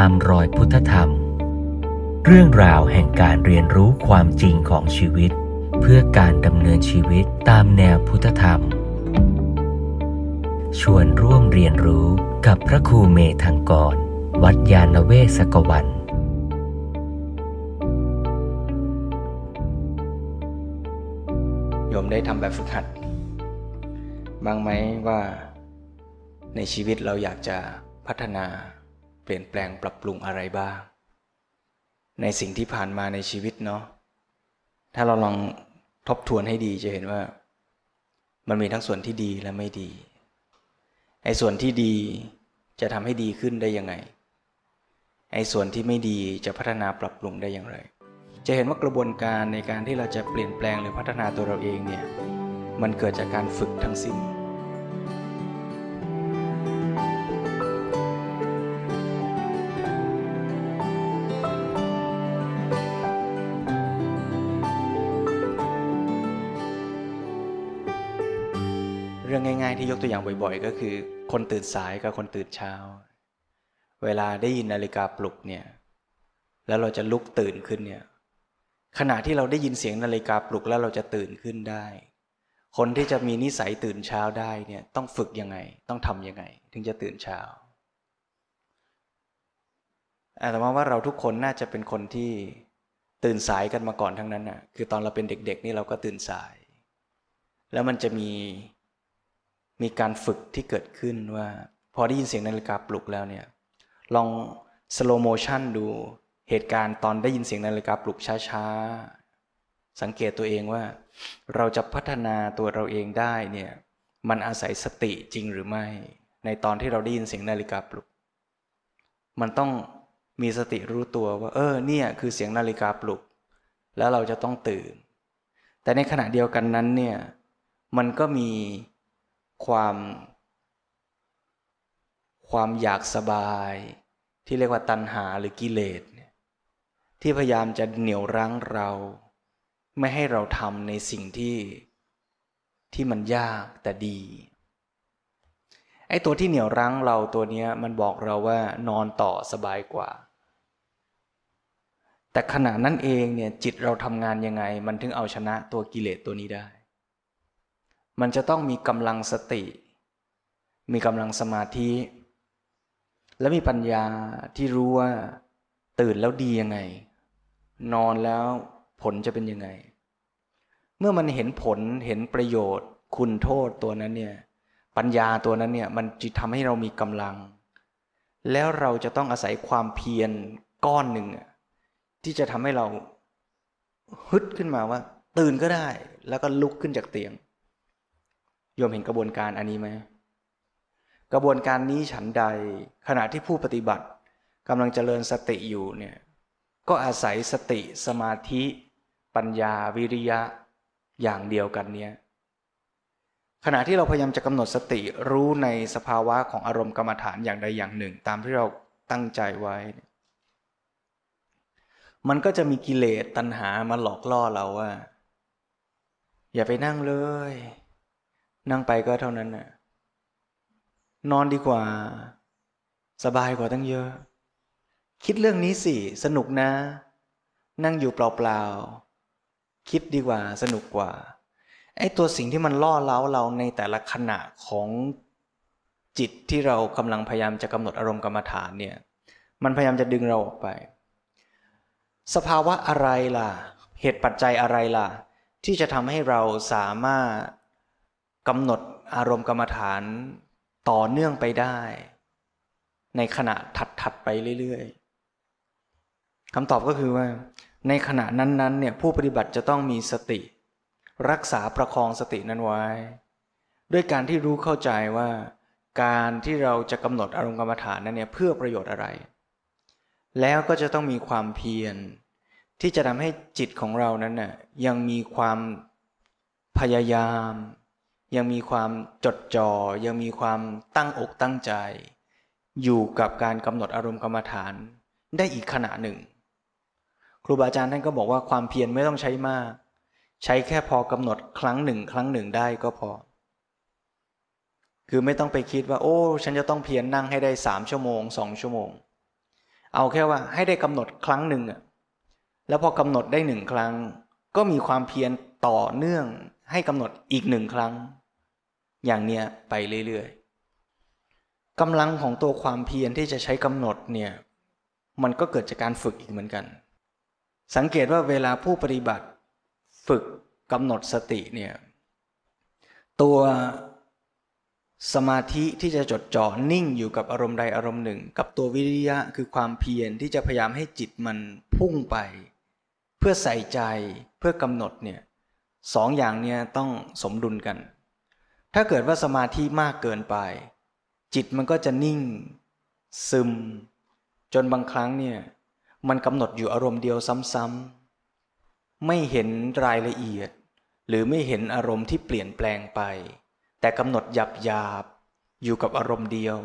ตามรอยพุทธธรรม เรื่องราวแห่งการเรียนรู้ความจริงของชีวิต เพื่อการดำเนินชีวิตตามแนวพุทธธรรม ชวนร่วมเรียนรู้กับพระครูเมธังกร วัดยาณเวศกวันโยมได้ทำแบบฝึกหัดบ้างไหมว่าในชีวิตเราอยากจะพัฒนา เปลี่ยนแปลงปรับปรุงอะไรบ้าง ในสิ่งที่ผ่านมาในชีวิตเนาะถ้าเราลองทบทวนให้ดีจะเห็นว่า มันมีทั้งส่วนที่ดีและไม่ดีไอ้ส่วนที่ดีจะทำให้ดีขึ้นได้ยังไงไอ้ส่วนที่ไม่ดีจะพัฒนาปรับปรุงได้อย่างไร จะเห็นว่ากระบวนการในการที่เราจะเปลี่ยนแปลงหรือพัฒนาตัวเราเองเนี่ย มันเกิดจากการฝึกทั้งสิ้น ตัวอย่างบ่อยๆ ก็คือ คนตื่นสายกับคนตื่นเช้า เวลาได้ยินนาฬิกาปลุกเนี่ย แล้วเราจะลุกตื่นขึ้นเนี่ย ขณะที่เราได้ยินเสียงนาฬิกาปลุกแล้วเราจะตื่นขึ้นได้ คนที่จะมีนิสัยตื่นเช้าได้เนี่ยต้องฝึกยังไง ต้องทำยังไง ถึงจะตื่นเช้าแต่ว่าว่าเราทุกคนน่าจะเป็นคนที่ตื่นสายกันมาก่อนทั้งนั้นน่ะ คือตอนเราเป็นเด็ก ๆ นี่เราก็ตื่นสาย แล้วมันจะมี มีการฝึกที่เกิดขึ้นว่า พอได้ยินเสียงนาฬิกาปลุกแล้วเนี่ยลอง slow motion ดูเหตุการณ์ตอนได้ยินเสียงนาฬิกาปลุกช้าๆ สังเกตตัวเองว่า เราจะพัฒนาตัวเราเองได้เนี่ยมันอาศัยสติจริงหรือไม่ ในตอนที่เราได้ยินเสียงนาฬิกาปลุก มันต้องมีสติรู้ตัวว่า เออเนี่ยคือเสียงนาฬิกาปลุก แล้วเราจะต้องตื่น แต่ในขณะเดียวกันนั้นเนี่ยมันก็มี ความ ความอยากสบาย ที่เรียกว่าตัณหาหรือกิเลสที่พยายามจะเหนี่ยวรั้งเรา ไม่ให้เราทำในสิ่งที่ที่มันยากแต่ดีไอ้ตัวที่เหนี่ยวรั้งเราตัวนี้มันบอกเราว่านอนต่อสบายกว่า แต่ขณะนั้นเองเนี่ยจิตเราทำงานยังไง มันถึงเอาชนะตัวกิเลสตัวนี้ได้ มันจะต้องมีกำลังสติ มีกำลังสมาธิ และมีปัญญาที่รู้ว่า ตื่นแล้วดียังไง นอนแล้วผลจะเป็นยังไง เมื่อมันเห็นผลเห็นประโยชน์ คุณโทษตัวนั้นเนี่ยปัญญาตัวนั้นเนี่ยมันจะทำให้เรามีกำลัง แล้วเราจะต้องอาศัยความเพียรก้อนหนึ่งที่จะทำให้เราฮึดขึ้นมาว่า ตื่นก็ได้ แล้วก็ลุกขึ้นจากเตียง โยมเห็นกระบวนการอันนี้ไหมกระบวนการนี้ฉันใด ขณะที่ผู้ปฏิบัติกำลังเจริญสติอยู่เนี่ยก็อาศัยสติสมาธิปัญญาวิริยะอย่างเดียวกันเนี่ยขณะที่เราพยายามจะกำหนดสติรู้ในสภาวะของอารมณ์กรรมฐานอย่างใดอย่างหนึ่ง ตามที่เราตั้งใจไว้ มันก็จะมีกิเลสตัณหามาหลอกล่อเราว่า อย่าไปนั่งเลย นั่งไปก็เท่านั้นน่ะ นอนดีกว่า สบายกว่าตั้งเยอะ คิดเรื่องนี้สิ สนุกนะ นั่งอยู่เปล่าๆ คิดดีกว่า สนุกกว่า ไอ้ตัวสิ่งที่มันล่อเล้าเราในแต่ละขณะของจิตที่เรากำลังพยายามจะกำหนดอารมณ์กรรมฐานเนี่ย มันพยายามจะดึงเราออกไป สภาวะอะไรล่ะ เหตุปัจจัยอะไรล่ะ ที่จะทำให้เราสามารถ กำหนดอารมณ์กรรมฐานต่อเนื่องไปได้ ในขณะถัดๆไปเรื่อยๆคำตอบก็คือว่า ในขณะนั้นๆเนี่ยผู้ปฏิบัติจะต้องมีสติ รักษาประคองสตินั้นไว้ ด้วยการที่รู้เข้าใจว่า การที่เราจะกำหนดอารมณ์กรรมฐานนั้นเนี่ยเพื่อประโยชน์อะไร แล้วก็จะต้องมีความเพียรที่จะทำให้จิตของเรานั้นน่ยยังมีความพยายาม ยังมีความจดจอ่อยังมีความตั้งอกตั้งใจ อยู่กับการกำหนดอารมณ์กรรมฐานได้อีกขณะหนึ่ง ครูบาอาจารย์ท่านก็บอกว่าความเพียรไม่ต้องใช้มาก ใช้แค่พอกำหนดครั้งหนึ่ง ครั้งหนึ่งได้ก็พอ คือไม่ต้องไปคิดว่า โอ้ ฉันจะต้องเพียรนนั่งให้ได้สามชั่วโมงสองชั่วโมง เอาแค่ว่าให้ได้กำหนดครั้งหนึ่งอะแล้วพอกำหนดได้หนึ่งครั้ง ก็มีความเพียรต่อเนื่องให้กำหนดอีกหนึ่งครั้ง อย่างเนี้ยไปเรื่อยๆกำลังของตัวความเพียรที่จะใช้กำหนดเนี่ยมันก็เกิดจากการฝึกอีกเหมือนกัน สังเกตว่าเวลาผู้ปฏิบัติฝึกกำหนดสติเนี่ยตัวสมาธิที่จะจดจ่อนิ่งอยู่กับอารมณ์ใดอารมณ์หนึ่ง กับตัววิริยะคือความเพียรที่จะพยายามให้จิตมันพุ่งไป เพื่อใส่ใจเพื่อกำหนดเนี่ยสองอย่างเนี่ยต้องสมดุลกัน ถ้าเกิดว่าสมาธิมากเกินไป จิตมันก็จะนิ่ง ซึม จนบางครั้งเนี่ย มันกำหนดอยู่อารมณ์เดียวซ้ำๆไม่เห็นรายละเอียด หรือไม่เห็นอารมณ์ที่เปลี่ยนแปลงไป แต่กำหนดหยับหยาบอยู่กับอารมณ์เดียว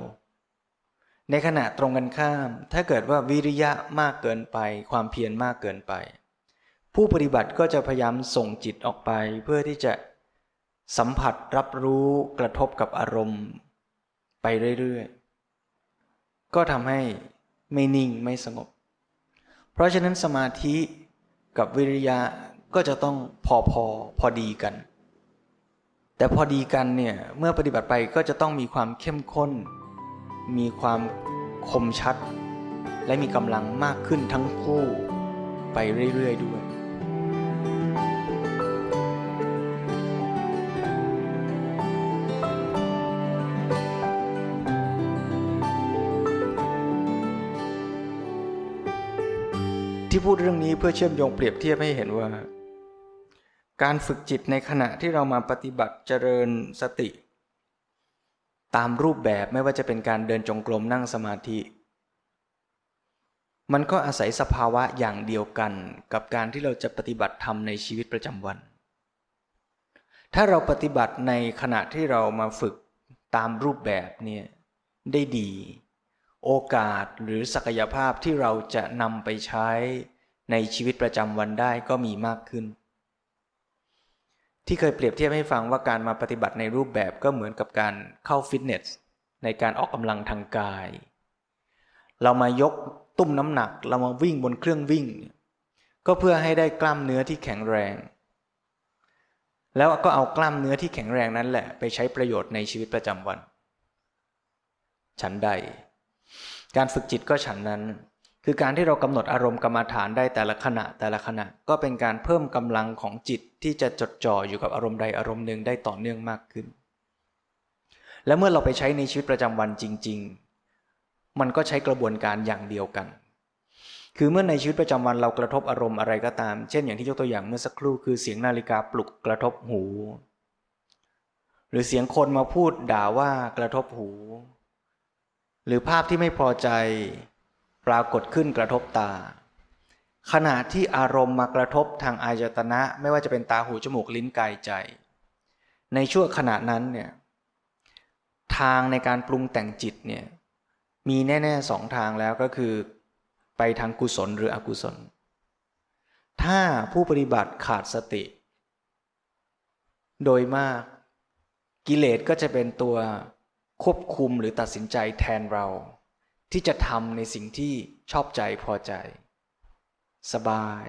ในขณะตรงกันข้าม ถ้าเกิดว่าวิริยะมากเกินไป ความเพียรมากเกินไป ผู้ปฏิบัติก็จะพยายามส่งจิตออกไปเพื่อที่จะ สัมผัสรับรู้กระทบกับอารมณ์ ไปเรื่อยๆ ก็ทำให้ไม่นิ่งไม่สงบ เพราะฉะนั้นสมาธิกับวิริยะก็จะต้องพอพอพอดีกัน แต่พอดีกันเนี่ยเมื่อปฏิบัติไปก็จะต้องมีความเข้มข้น มีความคมชัด และมีกำลังมากขึ้นทั้งคู่ ไปเรื่อยๆด้วย ที่พูดเรื่องนี้เพื่อเชื่อมโยงเปรียบเทียบให้เห็นว่า การฝึกจิตในขณะที่เรามาปฏิบัติเจริญสติ ตามรูปแบบไม่ว่าจะเป็นการเดินจงกรมนั่งสมาธิ มันก็อาศัยสภาวะอย่างเดียวกันกับการที่เราจะปฏิบัติธรรมในชีวิตประจำวัน ถ้าเราปฏิบัติในขณะที่เรามาฝึกตามรูปแบบเนี่ยได้ดี โอกาสหรือศักยภาพที่เราจะนำไปใช้ในชีวิตประจำวันได้ก็มีมากขึ้น ที่เคยเปรียบเทียบให้ฟังว่าการมาปฏิบัติในรูปแบบก็เหมือนกับการเข้าฟิตเนสในการออกกำลังทางกาย เรามายกตุ้มน้ำหนักเรามาวิ่งบนเครื่องวิ่ง ก็เพื่อให้ได้กล้ามเนื้อที่แข็งแรง แล้วก็เอากล้ามเนื้อที่แข็งแรงนั้นแหละ ไปใช้ประโยชน์ในชีวิตประจำวัน ฉันใด การฝึกจิตก็ฉันนั้น คือการที่เรากำหนดอารมณ์กรรมฐานได้แต่ละขณะแต่ละขณะก็เป็นการเพิ่มกำลังของจิตที่จะจดจ่ออยู่กับอารมณ์ใดอารมณ์หนึ่งได้ต่อเนื่องมากขึ้น และเมื่อเราไปใช้ในชีวิตประจำวันจริง ๆ มันก็ใช้กระบวนการอย่างเดียวกัน คือเมื่อในชีวิตประจำวันเรากระทบอารมณ์อะไรก็ตาม เช่นอย่างที่ยกตัวอย่างเมื่อสักครู่คือเสียงนาฬิกาปลุกกระทบหู หรือเสียงคนมาพูดด่าว่ากระทบหู หรือภาพที่ไม่พอใจปรากฏขึ้นกระทบตา ขณะที่อารมณ์มากระทบทางอายตนะ ไม่ว่าจะเป็นตาหูจมูกลิ้นกายใจ ในช่วงขณะนั้นเนี่ยทางในการปรุงแต่งจิตเนี่ยมีแน่ๆสองทางแล้วก็คือ ไปทางกุศลหรืออกุศล ถ้าผู้ปฏิบัติขาดสติ โดยมากกิเลสก็จะเป็นตัว ควบคุมหรือตัดสินใจแทนเรา ที่จะทำในสิ่งที่ชอบใจพอใจ สบาย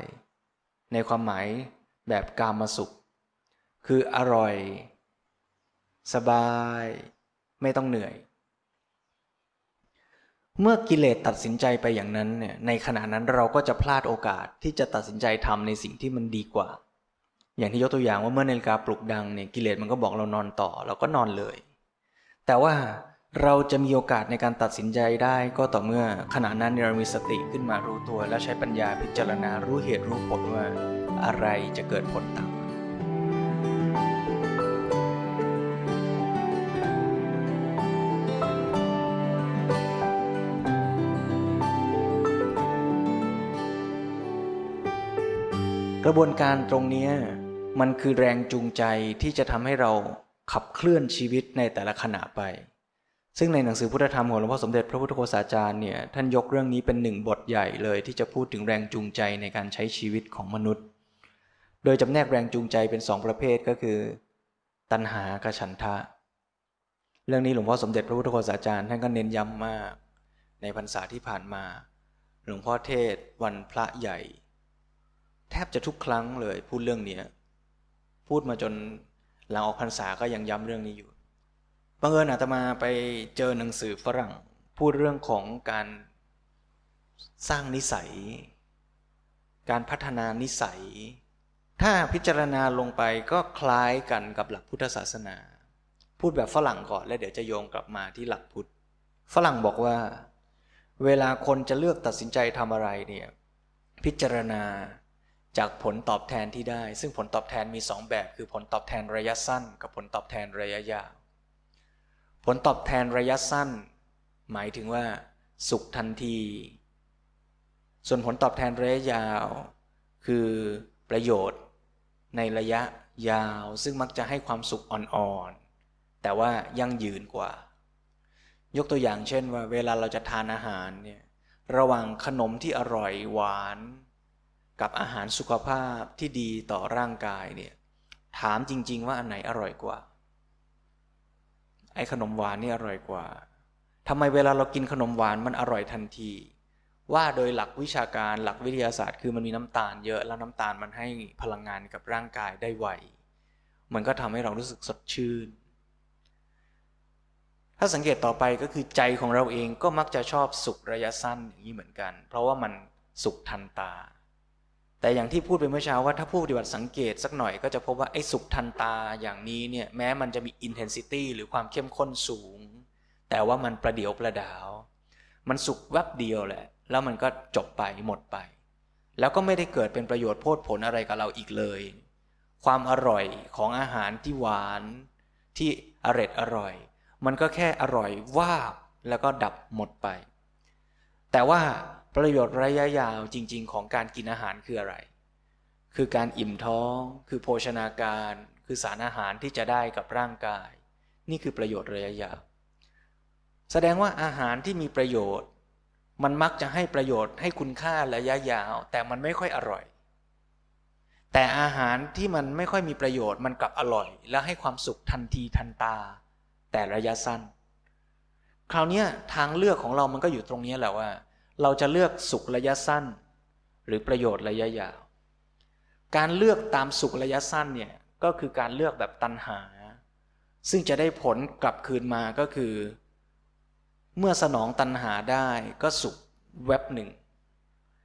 ในความหมายแบบกามสุข คืออร่อย สบาย ไม่ต้องเหนื่อย เมื่อกิเลสตัดสินใจไปอย่างนั้นเนี่ยในขณะนั้นเราก็จะพลาดโอกาสที่จะตัดสินใจทำในสิ่งที่มันดีกว่า อย่างที่ยกตัวอย่างว่าเมื่อนาฬิกาปลุกดังเนี่ยกิเลสมันก็บอกเรานอนต่อ เราก็นอนเลย แต่ว่าเราจะมีโอกาสในการตัดสินใจได้ก็ต่อเมื่อขณะนั้นเรามีสติขึ้นมารู้ตัว และใช้ปัญญาพิจารณารู้เหตุรู้ผลว่าอะไรจะเกิดผลตามกระบวนการตรงนี้มันคือแรงจูงใจที่จะทำให้เรา ขับเคลื่อนชีวิตในแต่ละขณะไป ซึ่งในหนังสือพุทธธรรมของหลวงพ่อสมเด็จพระพุทธโฆษาจารย์เนี่ยท่านยกเรื่องนี้เป็นหนึ่งบทใหญ่เลยที่จะพูดถึงแรงจูงใจในการใช้ชีวิตของมนุษย์ โดยจำแนกแรงจูงใจเป็นสองประเภทก็คือ ตัณหากับฉันทะ เรื่องนี้หลวงพ่อสมเด็จพระพุทธโฆษาจารย์ท่านก็เน้นย้ำมาก ในพรรษาที่ผ่านมา หลวงพ่อเทศวันพระใหญ่ แทบจะทุกครั้งเลยพูดเรื่องนี้พูดมาจน หลังออกพรรษาก็ยังย้ำเรื่องนี้อยู่บังเอิญอาตมาไปเจอหนังสือฝรั่ง พูดเรื่องของการสร้างนิสัย การพัฒนานิสัย ถ้าพิจารณาลงไปก็คล้ายกันกับหลักพุทธศาสนา พูดแบบฝรั่งก่อนแล้วเดี๋ยวจะโยงกลับมาที่หลักพุทธ ฝรั่งบอกว่า เวลาคนจะเลือกตัดสินใจทำอะไรเนี่ย พิจารณา จากผลตอบแทนที่ได้ ซึ่งผลตอบแทนมีสองแบบ คือผลตอบแทนระยะสั้น กับผลตอบแทนระยะยาว ผลตอบแทนระยะสั้น หมายถึงว่า สุขทันที ส่วนผลตอบแทนระยะยาว คือประโยชน์ ในระยะยาว ซึ่งมักจะให้ความสุขอ่อนๆ แต่ว่ายั่งยืนกว่า ยกตัวอย่างเช่นว่า เวลาเราจะทานอาหารเนี่ย ระหว่างขนมที่อร่อยหวาน กับอาหารสุขภาพที่ดีต่อร่างกายเนี่ยถามจริง ๆ ว่าอันไหนอร่อยกว่า ไอ้ขนมหวานนี่อร่อยกว่าทำไมเวลาเรากินขนมหวานมันอร่อยทันที ว่าโดยหลักวิชาการหลักวิทยาศาสตร์คือมันมีน้ำตาลเยอะแล้วน้ำตาลมันให้พลังงานกับร่างกายได้ไวมันก็ทำให้เรารู้สึกสดชื่น ถ้าสังเกตต่อไปก็คือใจของเราเองก็มักจะชอบสุขระยะสั้นอย่างนี้เหมือนกัน เพราะว่ามันสุขทันตา แต่อย่างที่พูดไปเมื่อเช้าว่าถ้าผู้ปฏิบัติสังเกตสักหน่อยก็จะพบว่าไอ้สุขทันตาอย่างนี้เนี่ยแม้มันจะมีอินเทนซิตี้หรือความเข้มข้นสูง แต่ว่ามันประเดียวประดาว มันสุขแวบเดียวแหละ แล้วมันก็จบไปหมดไป แล้วก็ไม่ได้เกิดเป็นประโยชน์โพดผลอะไรกับเราอีกเลย ความอร่อยของอาหารที่หวานที่อร็ดอร่อย มันก็แค่อร่อยวาบแล้วก็ดับหมดไป แต่ว่า ประโยชน์ระยะยาวจริง ๆ ของการกินอาหารคืออะไร คือการอิ่มท้อง คือโภชนาการ คือสารอาหารที่จะได้กับร่างกาย นี่คือประโยชน์ระยะยาว แสดงว่าอาหารที่มีประโยชน์ มันมักจะให้ประโยชน์ให้คุณค่าระยะยาว แต่มันไม่ค่อยอร่อย แต่อาหารที่มันไม่ค่อยมีประโยชน์มันกลับอร่อย และให้ความสุขทันทีทันตา แต่ระยะสั้น คราวนี้ทางเลือกของเรามันก็อยู่ตรงนี้แหละว่า เราจะเลือกสุขระยะสั้น หรือประโยชน์ระยะยาว การเลือกตามสุขระยะสั้นเนี่ยก็คือการเลือกแบบตันหา ซึ่งจะได้ผลกลับคืนมาก็คือ เมื่อสนองตันหาได้ก็สุขแวบหนึ่ง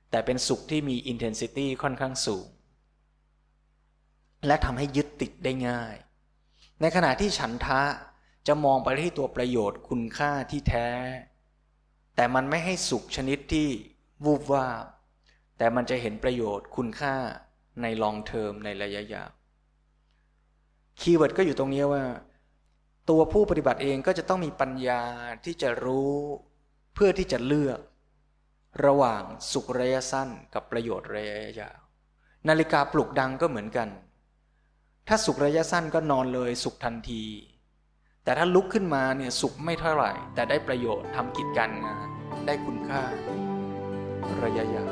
แต่เป็นสุขที่มีอินเทนซิตี้ค่อนข้างสูง และทำให้ยึดติดได้ง่าย ในขณะที่ฉันทะจะมองไปที่ตัวประโยชน์คุณค่าที่แท้ แต่มันไม่ให้สุขชนิดที่วูบวาบแต่มันจะเห็นประโยชน์คุณค่าใน long term ในระยะยาว keyword ก็อยู่ตรงนี้ว่า ตัวผู้ปฏิบัติเองก็จะต้องมีปัญญาที่จะรู้เพื่อที่จะเลือก ระหว่างสุขระยะสั้นกับประโยชน์ระยะยาว นาฬิกาปลุกดังก็เหมือนกัน ถ้าสุขระยะสั้นก็นอนเลยสุขทันที แต่ถ้าลุกขึ้นมาเนี่ยสุขไม่เท่าไหร่ แต่ได้ประโยชน์ทำกิจการงาน ได้คุณค่า ระยะยาว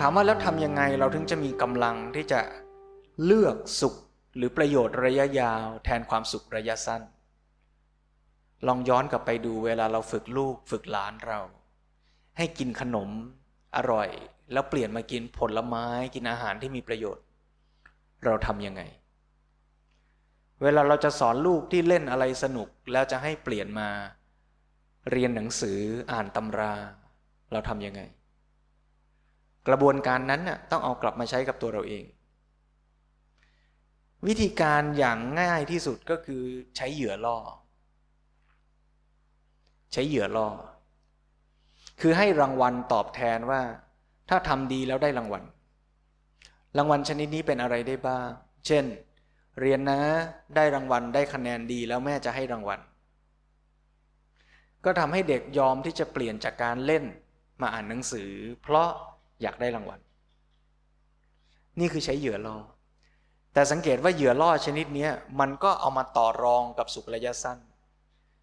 ถามว่าแล้วทำยังไงเราถึงจะมีกำลังที่จะเลือกสุขหรือประโยชน์ระยะยาว แทนความสุขระยะสั้น ลองย้อนกลับไปดูเวลาเราฝึกลูกฝึกหลานเรา ให้กินขนมอร่อย แล้วเปลี่ยนมากินผลไม้กินอาหารที่มีประโยชน์ เราทำยังไง เวลาเราจะสอนลูกที่เล่นอะไรสนุกแล้วจะให้เปลี่ยนมา เรียนหนังสืออ่านตำรา เราทำยังไง กระบวนการนั้นน่ะต้องเอากลับมาใช้กับตัวเราเอง วิธีการอย่างง่ายที่สุดก็คือใช้เหยื่อล่อ ใช้เหยื่อล่อ คือให้รางวัลตอบแทนว่า ถ้าทำดีแล้วได้รางวัล รางวัลชนิดนี้เป็นอะไรได้บ้าง เช่น เรียนนะได้รางวัลได้คะแนนดีแล้วแม่จะให้รางวัล ก็ทำให้เด็กยอมที่จะเปลี่ยนจากการเล่นมาอ่านหนังสือ เพราะอยากได้รางวัล นี่คือใช้เหยื่อล่อแต่สังเกตว่าเหยื่อล่อชนิดนี้มันก็เอามาต่อรองกับสุขระยะสั้น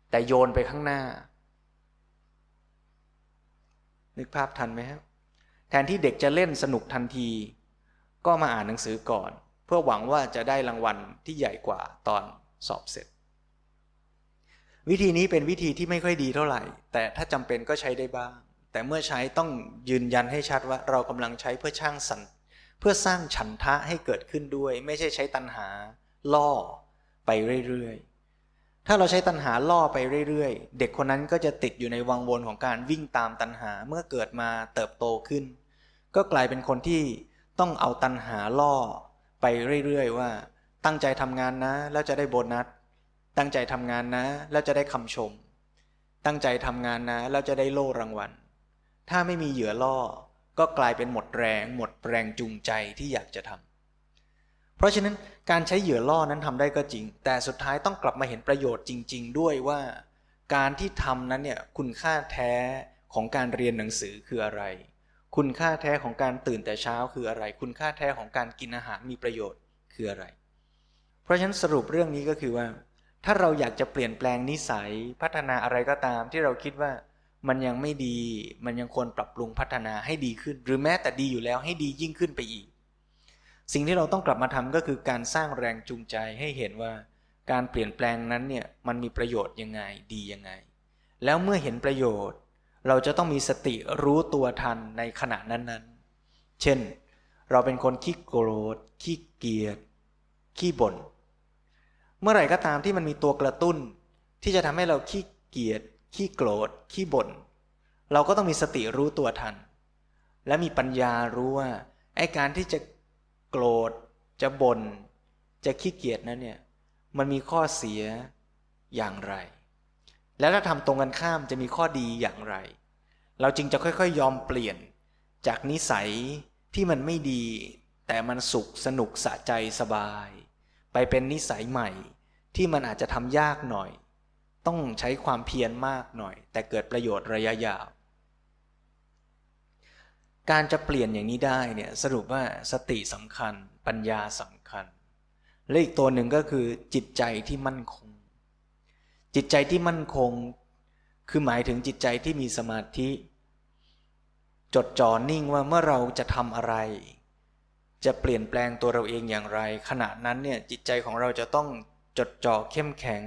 แต่โยนไปข้างหน้า นึกภาพทันไหมครับแทนที่เด็กจะเล่นสนุกทันที ก็มาอ่านหนังสือก่อน เพื่อหวังว่าจะได้รางวัลที่ใหญ่กว่าตอนสอบเสร็จ วิธีนี้เป็นวิธีที่ไม่ค่อยดีเท่าไหร่ แต่ถ้าจำเป็นก็ใช้ได้บ้าง แต่เมื่อใช้ต้องยืนยันให้ชัดว่าเรากำลังใช้เพื่อช่างสันเพื่อสร้างฉันทะให้เกิดขึ้นด้วย ไม่ใช่ใช้ตัณหา ล่อไปเรื่อยๆ ถ้าเราใช้ตัณหาล่อไปเรื่อยๆ เด็กคนนั้นก็จะติดอยู่ในวังวนของการวิ่งตามตัณหาเมื่อเกิดมาเติบโตขึ้น ก็กลายเป็นคนที่ต้องเอาตัณหาล่อไปเรื่อยๆ ว่า ตั้งใจทำงานนะ แล้วจะได้โบนัส ตั้งใจทำงานนะ แล้วจะได้คำชม ตั้งใจทำงานนะ แล้วจะได้โล่รางวัล ถ้าไม่มีเหยื่อล่อ ก็กลายเป็นหมดแรง หมดแรงจูงใจที่อยากจะทำ เพราะฉะนั้นการใช้เหยื่อล่อนั้นทำได้ก็จริง แต่สุดท้ายต้องกลับมาเห็นประโยชน์จริง ๆ ด้วยว่า การที่ทำนั้นเนี่ยคุณค่าแท้ของการเรียนหนังสือคืออะไร คุณค่าแท้ของการตื่นแต่เช้าคืออะไร คุณค่าแท้ของการกินอาหารมีประโยชน์คืออะไร เพราะฉะนั้นสรุปเรื่องนี้ก็คือว่า ถ้าเราอยากจะเปลี่ยนแปลงนิสัยพัฒนาอะไรก็ตาม ที่เราคิดว่ามันยังไม่ดี มันยังควรปรับปรุงพัฒนาให้ดีขึ้น หรือแม้แต่ดีอยู่แล้วให้ดียิ่งขึ้นไปอีก สิ่งที่เราต้องกลับมาทำก็คือการสร้างแรงจูงใจให้เห็นว่า การเปลี่ยนแปลงนั้นเนี่ยมันมีประโยชน์ยังไงดียังไง แล้วเมื่อเห็นประโยชน์ เราจะต้องมีสติรู้ตัวทันในขณะนั้นๆ เช่น เราเป็นคนขี้โกรธขี้เกียจขี้บ่นเมื่อไหร่ก็ตามที่มันมีตัวกระตุ้น ที่จะทำให้เราขี้เกียจขี้โกรธขี้บ่นเราก็ต้องมีสติรู้ตัวทัน และมีปัญญารู้ว่าไอ้การที่จะ โกรธ จะบน่นจะขี้เกียจนั้นเนี่ยมันมีข้อเสียอย่างไร แล้วถ้าทำตรงกันข้ามจะมีข้อดีอย่างไร เราจึงจะค่อยๆ ยอมเปลี่ยนจากนิสัยที่มันไม่ดี แต่มันสุขสนุกสะใจสบาย ไปเป็นนิสัยใหม่ที่มันอาจจะทำยากหน่อย ต้องใช้ความเพียรมากหน่อย แต่เกิดประโยชน์ระยะยาว การจะเปลี่ยนอย่างนี้ได้เนี่ยสรุปว่าสติสำคัญ ปัญญาสำคัญ และอีกตัวหนึ่งก็คือจิตใจที่มั่นคง จิตใจที่มั่นคง คือหมายถึงจิตใจที่มีสมาธิ จดจ่อนิ่งว่าเมื่อเราจะทำอะไร จะเปลี่ยนแปลงตัวเราเองอย่างไร ขณะนั้นเนี่ยจิตใจของเราจะต้องจดจ่อเข้มแข็ง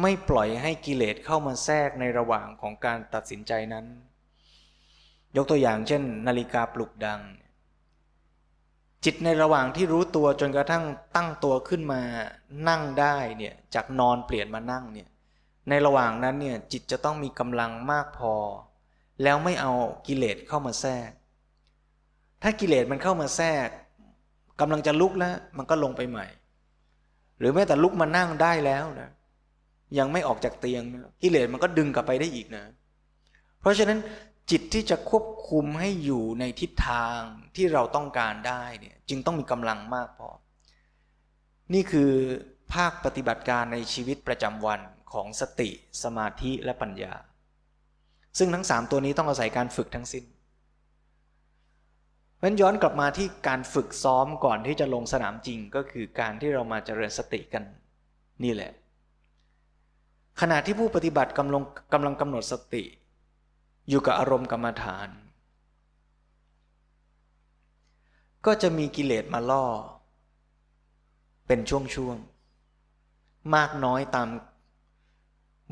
ไม่ปล่อยให้กิเลสเข้ามาแทรกในระหว่างของการตัดสินใจนั้น ยกตัวอย่างเช่น นาฬิกาปลุกดัง จิตในระหว่างที่รู้ตัวจนกระทั่งตั้งตัวขึ้นมานั่งได้เนี่ยจากนอนเปลี่ยนมานั่งเนี่ยในระหว่างนั้นเนี่ยจิตจะต้องมีกำลังมากพอ แล้วไม่เอากิเลสเข้ามาแทรก ถ้ากิเลสมันเข้ามาแทรกกำลังจะลุกแล้ว มันก็ลงไปใหม่ หรือแม้แต่ลุกมานั่งได้แล้วนะยังไม่ออกจากเตียงกิเลสมันก็ดึงกลับไปได้อีกนะ เพราะฉะนั้น จิตที่จะควบคุมให้อยู่ในทิศทางที่เราต้องการได้เนี่ยจึงต้องมีกำลังมากพอ นี่คือภาคปฏิบัติการในชีวิตประจำวันของสติ สมาธิและปัญญา ซึ่งทั้งสามตัวนี้ต้องอาศัยการฝึกทั้งสิ้นเพราะย้อนกลับมาที่การฝึกซ้อมก่อนที่จะลงสนามจริงก็คือการที่เรามาเจริญสติกันนี่แหละ ขณะที่ผู้ปฏิบัติกำลังกำลังกำหนดสติ อยู่กับอารมณ์กรรมฐาน ก็จะมีกิเลสมาล่อ เป็นช่วงๆ มากน้อยตาม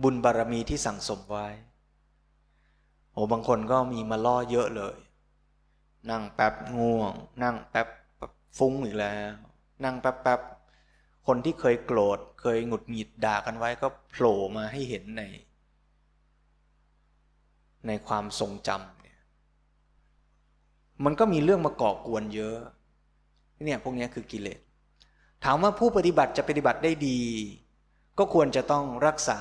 บุญบารมีที่สั่งสมไว้ โอ้บางคนก็มีมาล่อเยอะเลย นั่งแป๊บง่วง นั่งแป๊บฟุ้งอีกแล้ว นั่งแป๊บแป๊บคนที่เคยโกรธเคยหงุดหงิดด่ากันไว้ก็โผล่มาให้เห็นใน ในความทรงจำเนี่ยมันก็มีเรื่องมาก่อกวนเยอะเนี่ยพวกนี้คือกิเลสถามว่าผู้ปฏิบัติจะปฏิบัติได้ดี ก็ควรจะต้องรักษา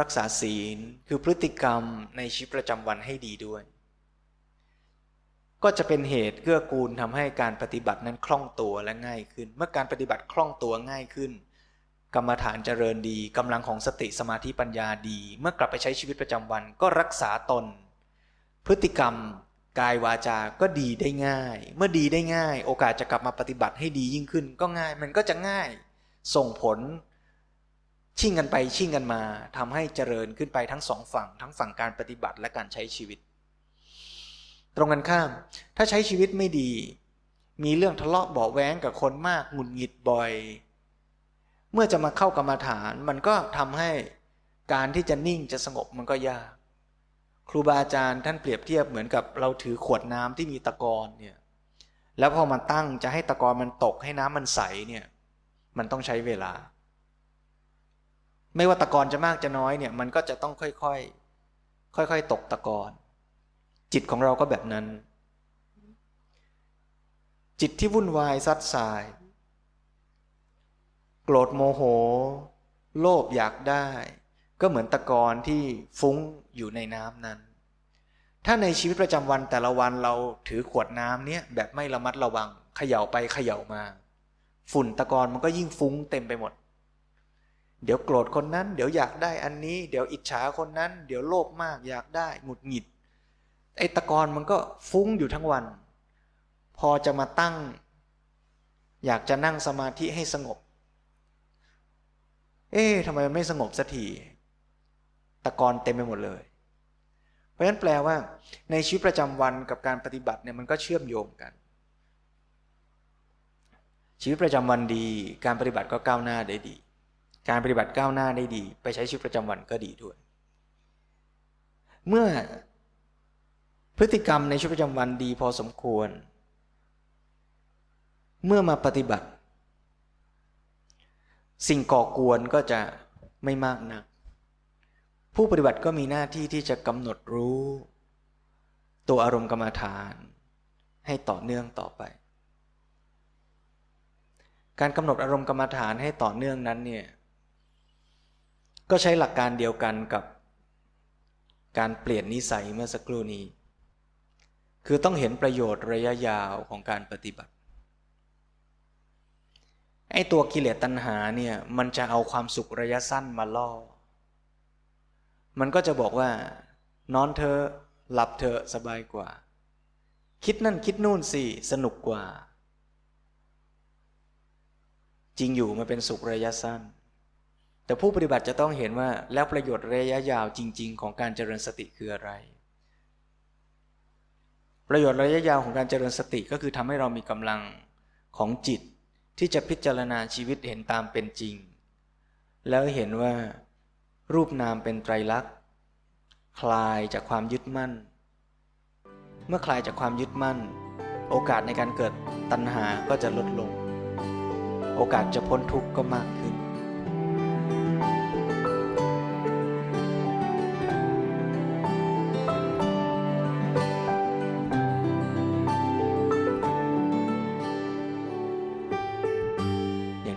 รักษาศีลคือพฤติกรรมในชีวิตประจำวันให้ดีด้วย ก็จะเป็นเหตุเกื้อกูลทำให้การปฏิบัตินั้นคล่องตัวและง่ายขึ้น เมื่อการปฏิบัติคล่องตัวง่ายขึ้น กรรมฐานเจริญดีกำลังของสติสมาธิปัญญาดี เมื่อกลับไปใช้ชีวิตประจำวันก็รักษาตน พฤติกรรมกายวาจา ก็ดีได้ง่าย เมื่อดีได้ง่าย โอกาสจะกลับมาปฏิบัติให้ดียิ่งขึ้น ก็ง่าย มันก็จะง่าย ส่งผล ชิ่งกันไปชิ่งกันมาทำให้เจริญขึ้นไปทั้งสองฝั่ง ทั้งฝั่งการปฏิบัติและการใช้ชีวิต ตรงกันข้าม ถ้าใช้ชีวิตไม่ดี มีเรื่องทะเลาะเบาแว้งกับคนมากหงุดหงิดบ่อย เมื่อจะมาเข้ากรรมาฐานมันก็ทำให้การที่จะนิ่งจะสงบมันก็ยาก ครูบาอาจารย์ท่านเปรียบเทียบเหมือนกับเราถือขวดน้ำที่มีตะกอนเนี่ยแล้วพอมาตั้งจะให้ตะกอนมันตกให้น้ำมันใสเนี่ยมันต้องใช้เวลา ไม่ว่าตะกอนจะมากจะน้อยเนี่ยมันก็จะต้องค่อยๆค่อยๆตกตะกอนจิตของเราก็แบบนั้น จิตที่วุ่นวายซัดสาย โกรธโมโห โลภอยากได้ ก็เหมือนตะกอนที่ฟุ้งอยู่ในน้ำนั้น ถ้าในชีวิตประจำวันแต่ละวันเราถือขวดน้ำเนี้ยแบบไม่ระมัดระวังเขย่าไปเขย่ามา ฝุ่นตะกอนมันก็ยิ่งฟุ้งเต็มไปหมด เดี๋ยวโกรธคนนั้น เดี๋ยวอยากได้อันนี้ เดี๋ยวอิจฉาคนนั้น เดี๋ยวโลภมากอยากได้หงุดหงิดไอ้ตะกอนมันก็ฟุ้งอยู่ทั้งวัน พอจะมาตั้ง อยากจะนั่งสมาธิให้สงบ เอ๊ะทำไมมันไม่สงบสักทีตะกอนเต็มไปหมดเลย เพราะฉะนั้นแปลว่า ในชีวิตประจำวันกับการปฏิบัติเนี่ยมันก็เชื่อมโยงกัน ชีวิตประจำวันดี การปฏิบัติก็ก้าวหน้าได้ดี การปฏิบัติก้าวหน้าได้ดี ไปใช้ชีวิตประจำวันก็ดีด้วย เมื่อพฤติกรรมในชีวิตประจำวันดีพอสมควร เมื่อมาปฏิบัติ สิ่งก่อกวนก็จะไม่มากนัก ผู้ปฏิบัติก็มีหน้าที่ที่จะกำหนดรู้ ตัวอารมณ์กรรมฐาน ให้ต่อเนื่องต่อไป การกำหนดอารมณ์กรรมฐานให้ต่อเนื่องนั้นเนี่ยก็ใช้หลักการเดียวกันกับการเปลี่ยนนิสัยเมื่อสักครู่นี้ คือต้องเห็นประโยชน์ระยะยาวของการปฏิบัติ ไอ้ตัวกิเลสตัณหาเนี่ยมันจะเอาความสุขระยะสั้นมาล่อ มันก็จะบอกว่า นอนเธอหลับเธอสบายกว่า คิดนั่นคิดนู่นสิสนุกกว่า จริงอยู่มันเป็นสุขระยะสั้น แต่ผู้ปฏิบัติจะต้องเห็นว่าแล้วประโยชน์ระยะยาวจริง ๆ ของการเจริญสติคืออะไร ประโยชน์ระยะยาวของการเจริญสติก็คือทำให้เรามีกำลังของจิต ที่จะพิจารณาชีวิตเห็นตามเป็นจริง แล้วเห็นว่า รูปนามเป็นไตรลักษณ์ คลายจากความยึดมั่น เมื่อคลายจากความยึดมั่น โอกาสในการเกิดตัณหาก็จะลดลง โอกาสจะพ้นทุกข์ก็มากขึ้น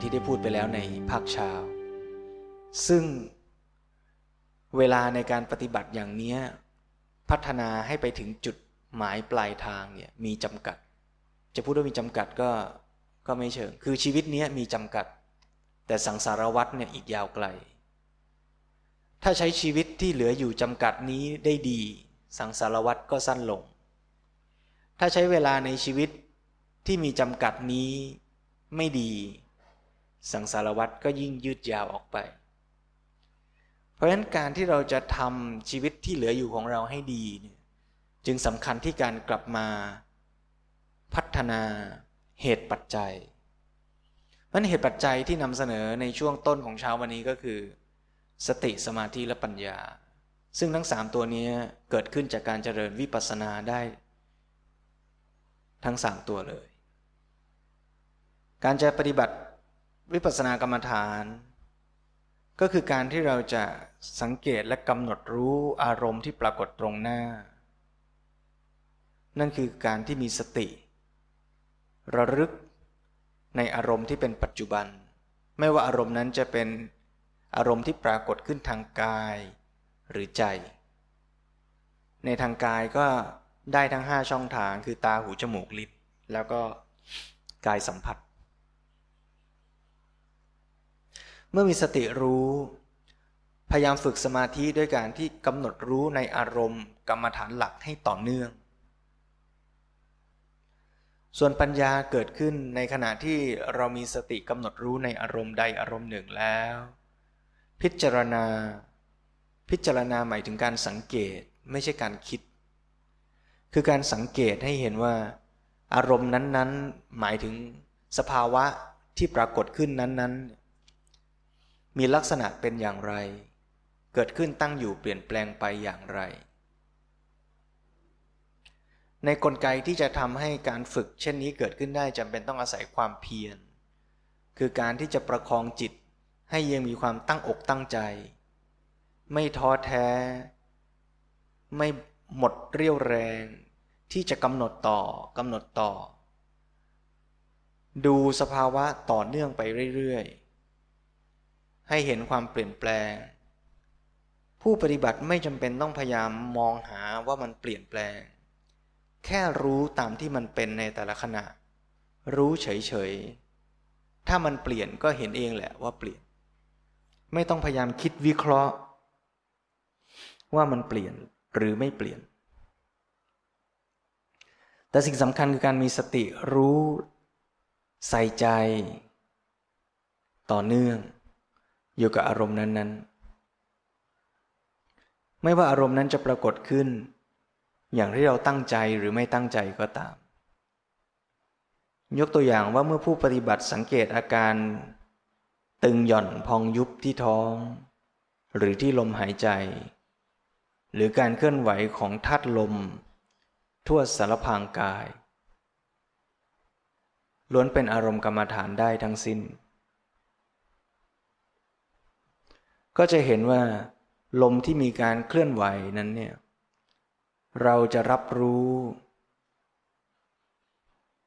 อย่างที่ได้พูดไปแล้วในภาคเช้า ซึ่งเวลาในการปฏิบัติอย่างนี้พัฒนาให้ไปถึงจุดหมายปลายทางเนี่ยมีจำกัด จะพูดว่ามีจำกัดก็ก็ไม่เชิง คือชีวิตนี้มีจำกัด แต่สังสารวัตรเนี่ยอีกยาวไกล ถ้าใช้ชีวิตที่เหลืออยู่จำกัดนี้ได้ดี สังสารวัตรก็สั้นลง ถ้าใช้เวลาในชีวิตที่มีจำกัดนี้ไม่ดี สังสารวัตรก็ยิ่งยืดยาวออกไป เพราะฉะนั้นการที่เราจะทำชีวิตที่เหลืออยู่ของเราให้ดีเนี่ยจึงสำคัญที่การกลับมาพัฒนาเหตุปัจจัยมันเหตุปัจจัยที่นำเสนอในช่วงต้นของเช้าวันนี้ก็คือ สติสมาธิและปัญญา ซึ่งทั้งสามตัวนี้เกิดขึ้นจากการเจริญวิปัสสนาได้ ทั้งสามตัวเลย การจะปฏิบัติ วิปัสสนากรรมฐาน ก็คือการที่เราจะสังเกตและกำหนดรู้อารมณ์ที่ปรากฏตรงหน้า นั่นคือการที่มีสติ ระลึกในอารมณ์ที่เป็นปัจจุบัน ไม่ว่าอารมณ์นั้นจะเป็นอารมณ์ที่ปรากฏขึ้นทางกายหรือใจ ในทางกายก็ได้ทั้งห้าช่องทางคือตาหูจมูกลิ้นแล้วก็กายสัมผัส เมื่อมีสติรู้ พยายามฝึกสมาธิด้วยการที่กำหนดรู้ในอารมณ์ กรรมฐานหลักให้ต่อเนื่อง ส่วนปัญญาเกิดขึ้นในขณะที่เรามีสติกำหนดรู้ในอารมณ์ใดอารมณ์หนึ่งแล้ว พิจารณา พิจารณาหมายถึงการสังเกตไม่ใช่การคิด คือการสังเกตให้เห็นว่า อารมณ์นั้นๆ หมายถึงสภาวะที่ปรากฏขึ้นนั้นๆ มีลักษณะเป็นอย่างไร เกิดขึ้นตั้งอยู่เปลี่ยนแปลงไปอย่างไร ในกลไกที่จะทำให้การฝึกเช่นนี้เกิดขึ้นได้จำเป็นต้องอาศัยความเพียร คือการที่จะประคองจิตให้ยังมีความตั้งอกตั้งใจ ไม่ท้อแท้ ไม่หมดเรี่ยวแรง ที่จะกำหนดต่อกำหนดต่อ ดูสภาวะต่อเนื่องไปเรื่อยๆ ให้เห็นความเปลี่ยนแปลง ผู้ปฏิบัติไม่จำเป็นต้องพยายามมองหาว่ามันเปลี่ยนแปลง แค่รู้ตามที่มันเป็นในแต่ละขณะ รู้เฉยๆ ถ้ามันเปลี่ยนก็เห็นเองแหละว่าเปลี่ยน ไม่ต้องพยายามคิดวิเคราะห์ ว่ามันเปลี่ยนหรือไม่เปลี่ยน แต่สิ่งสำคัญคือการมีสติรู้ใส่ใจ ต่อเนื่อง อยู่กับอารมณ์นั้นๆ ไม่ว่าอารมณ์นั้นจะปรากฏขึ้น อย่างที่เราตั้งใจหรือไม่ตั้งใจก็ตาม ยกตัวอย่างว่าเมื่อผู้ปฏิบัติสังเกตอาการ ตึงหย่อนพองยุบที่ท้อง หรือที่ลมหายใจ หรือการเคลื่อนไหวของธาตุลม ทั่วสารพางกายล้วนเป็นอารมณ์กรรมฐานได้ทั้งสิ้น ก็จะเห็นว่า ลมที่มีการเคลื่อนไหวนั้นเนี่ย เราจะรับรู้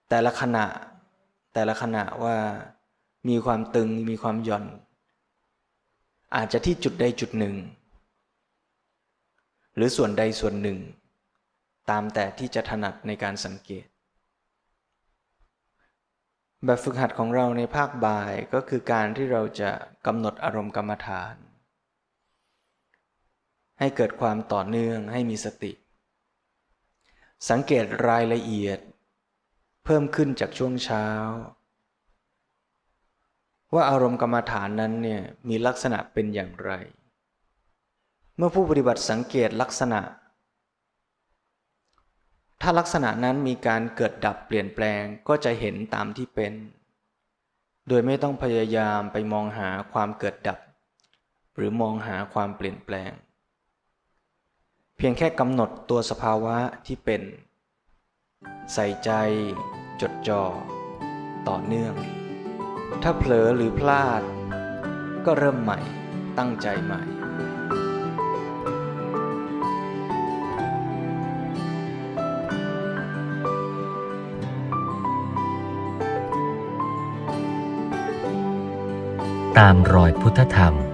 แต่ละขณะ แต่ละขณะว่ามีความตึงมีความหย่อน อาจจะที่จุดใดจุดหนึ่ง หรือส่วนใดส่วนหนึ่ง ตามแต่ที่จะถนัดในการสังเกต แบบฝึกหัดของเราในภาคบ่ายก็คือการที่เราจะกำหนดอารมณ์กรรมฐาน ให้เกิดความต่อเนื่องให้มีสติ สังเกตรายละเอียด เพิ่มขึ้นจากช่วงเช้า ว่าอารมณ์กรรมฐานนั้นเนี่ยมีลักษณะเป็นอย่างไร เมื่อผู้ปฏิบัติสังเกตลักษณะ ถ้าลักษณะนั้นมีการเกิดดับเปลี่ยนแปลงก็จะเห็นตามที่เป็น โดยไม่ต้องพยายามไปมองหาความเกิดดับ หรือมองหาความเปลี่ยนแปลง เพียงแค่กำหนดตัวสภาวะที่เป็น ใส่ใจ จดจ่อ ต่อเนื่อง ถ้าเผลอหรือพลาด ก็เริ่มใหม่ตั้งใจใหม่ ตามรอยพุทธธรรม